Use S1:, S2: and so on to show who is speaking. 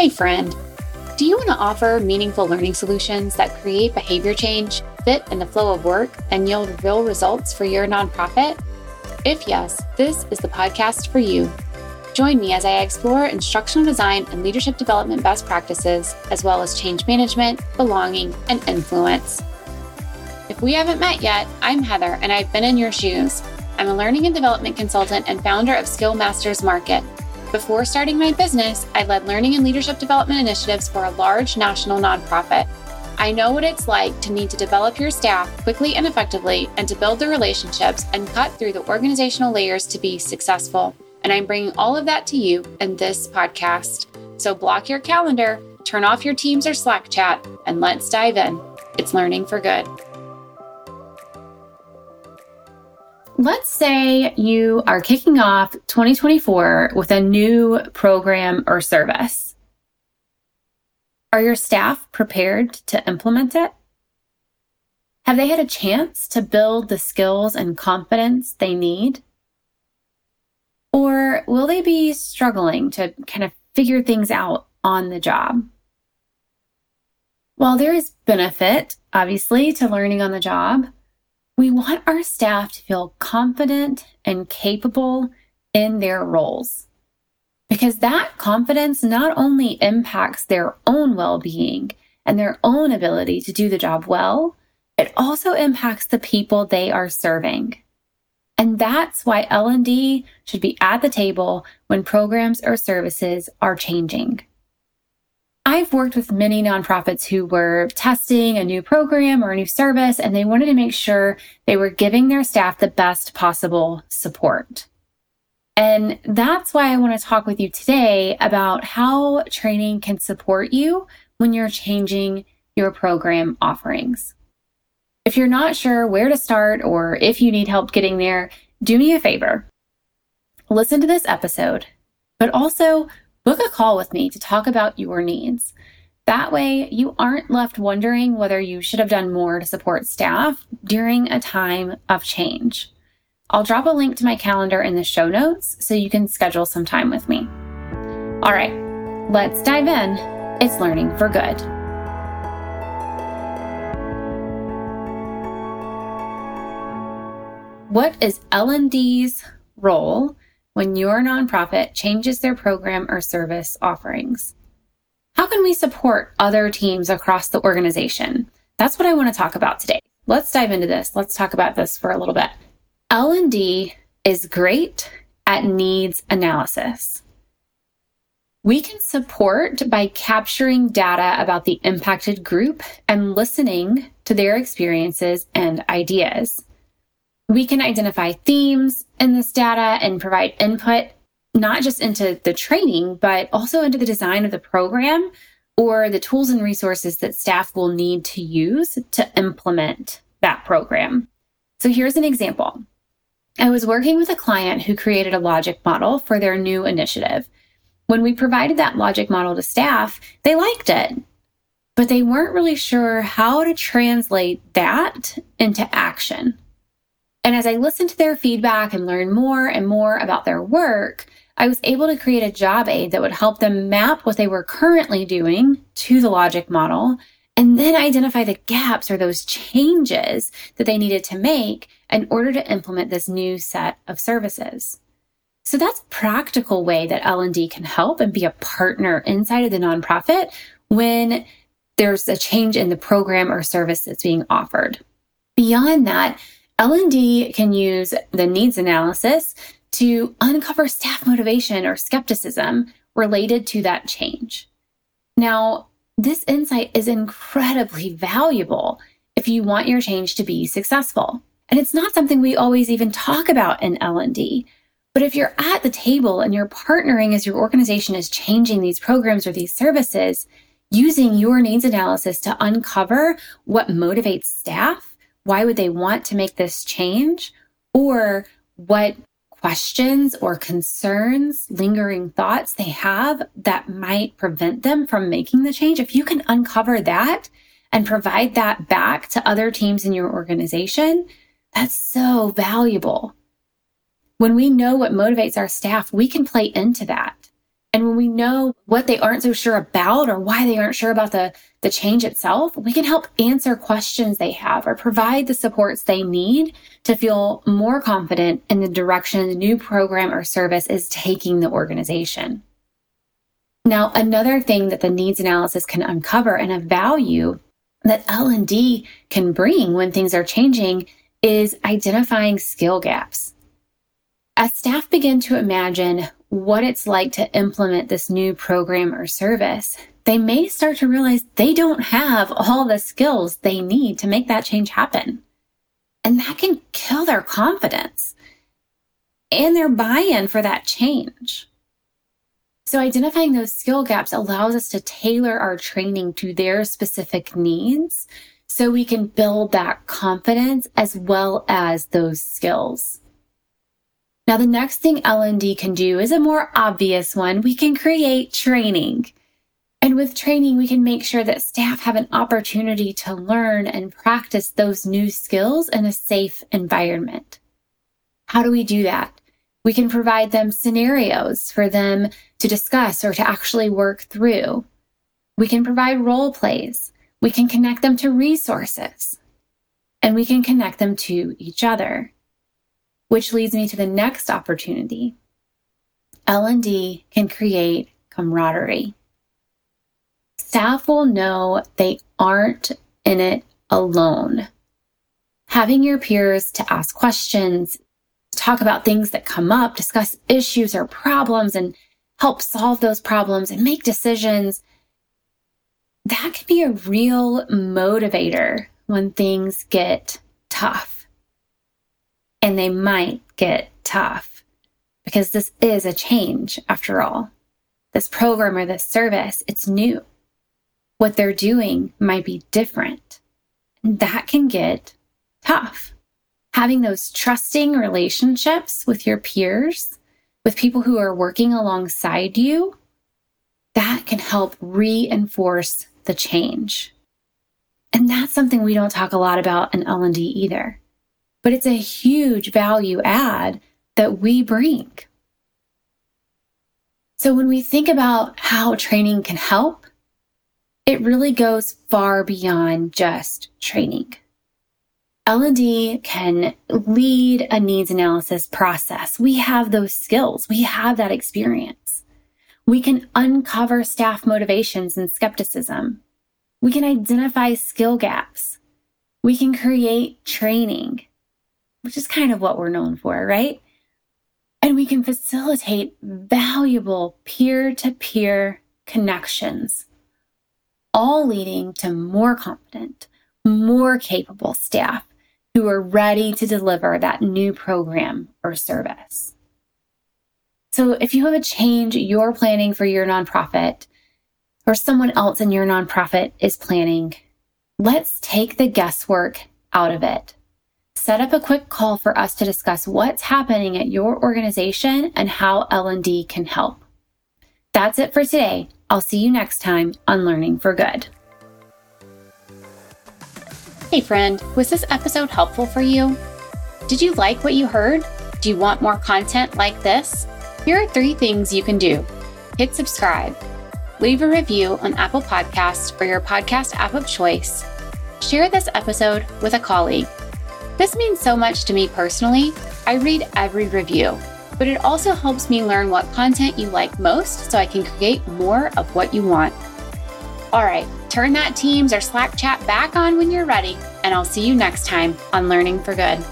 S1: Hey, friend. Do you want to offer meaningful learning solutions that create behavior change, fit in the flow of work, and yield real results for your nonprofit? If yes, this is the podcast for you. Join me as I explore instructional design and leadership development best practices, as well as change management, belonging, and influence. If we haven't met yet, I'm Heather, and I've been in your shoes. I'm a learning and development consultant and founder of Skill Masters Market. Before starting my business, I led learning and leadership development initiatives for a large national nonprofit. I know what it's like to need to develop your staff quickly and effectively and to build the relationships and cut through the organizational layers to be successful. And I'm bringing all of that to you in this podcast. So block your calendar, turn off your Teams or Slack chat, and let's dive in. It's learning for good. Let's say you are kicking off 2024 with a new program or service. Are your staff prepared to implement it? Have they had a chance to build the skills and confidence they need? Or will they be struggling to kind of figure things out on the job? While there is benefit, obviously, to learning on the job, we want our staff to feel confident and capable in their roles because that confidence not only impacts their own well being and their own ability to do the job well, it also impacts the people they are serving. And that's why L&D should be at the table when programs or services are changing. I've worked with many nonprofits who were testing a new program or a new service, and they wanted to make sure they were giving their staff the best possible support. And that's why I want to talk with you today about how training can support you when you're changing your program offerings. If you're not sure where to start or if you need help getting there, do me a favor. Listen to this episode, but also book a call with me to talk about your needs. That way, you aren't left wondering whether you should have done more to support staff during a time of change. I'll drop a link to my calendar in the show notes so you can schedule some time with me. All right, let's dive in. It's learning for good. What is L&D's role when your nonprofit changes their program or service offerings? How can we support other teams across the organization? That's what I want to talk about today. Let's dive into this. Let's talk about this for a little bit. L&D is great at needs analysis. We can support by capturing data about the impacted group and listening to their experiences and ideas. We can identify themes in this data and provide input, not just into the training, but also into the design of the program or the tools and resources that staff will need to use to implement that program. So here's an example. I was working with a client who created a logic model for their new initiative. When we provided that logic model to staff, they liked it, but they weren't really sure how to translate that into action. And as I listened to their feedback and learned more and more about their work, I was able to create a job aid that would help them map what they were currently doing to the logic model and then identify the gaps or those changes that they needed to make in order to implement this new set of services. So that's a practical way that L&D can help and be a partner inside of the nonprofit when there's a change in the program or service that's being offered. Beyond that, L&D can use the needs analysis to uncover staff motivation or skepticism related to that change. Now, this insight is incredibly valuable if you want your change to be successful. And it's not something we always even talk about in L&D. But if you're at the table and you're partnering as your organization is changing these programs or these services, using your needs analysis to uncover what motivates staff why would they want to make this change? Or what questions or concerns, lingering thoughts they have that might prevent them from making the change. If you can uncover that and provide that back to other teams in your organization, that's so valuable. When we know what motivates our staff, we can play into that. And when we know what they aren't so sure about or why they aren't sure about the, the change itself, we can help answer questions they have or provide the supports they need to feel more confident in the direction the new program or service is taking the organization. Now, another thing that the needs analysis can uncover and a value that L&D can bring when things are changing is identifying skill gaps. As staff begin to imagine what it's like to implement this new program or service, they may start to realize they don't have all the skills they need to make that change happen. And that can kill their confidence and their buy in for that change. So, identifying those skill gaps allows us to tailor our training to their specific needs so we can build that confidence as well as those skills. Now, the next thing L&D can do is a more obvious one. We can create training. And with training, we can make sure that staff have an opportunity to learn and practice those new skills in a safe environment. How do we do that? We can provide them scenarios for them to discuss or to actually work through. We can provide role plays. We can connect them to resources and we can connect them to each other which leads me to the next opportunity. L&D can create camaraderie. Staff will know they aren't in it alone. Having your peers to ask questions, talk about things that come up, discuss issues or problems and help solve those problems and make decisions. That can be a real motivator when things get tough and they might get tough because this is a change after all. This program or this service, it's new. What they're doing might be different. And that can get tough. Having those trusting relationships with your peers, with people who are working alongside you, that can help reinforce the change. And that's something we don't talk a lot about in L&D either but it's a huge value add that we bring. So when we think about how training can help, it really goes far beyond just training. L&D can lead a needs analysis process. We have those skills. We have that experience. We can uncover staff motivations and skepticism. We can identify skill gaps. We can create training which is kind of what we're known for, right? And we can facilitate valuable peer to peer connections, all leading to more competent, more capable staff who are ready to deliver that new program or service. So if you have a change you're planning for your nonprofit or someone else in your nonprofit is planning, let's take the guesswork out of it set up a quick call for us to discuss what's happening at your organization and how L&D can help. That's it for today. I'll see you next time on Learning for Good. Hey friend, was this episode helpful for you? Did you like what you heard? Do you want more content like this? Here are three things you can do. Hit subscribe, leave a review on Apple Podcasts or your podcast app of choice, share this episode with a colleague this means so much to me personally. I read every review, but it also helps me learn what content you like most so I can create more of what you want. All right, turn that Teams or Slack chat back on when you're ready, and I'll see you next time on Learning for Good.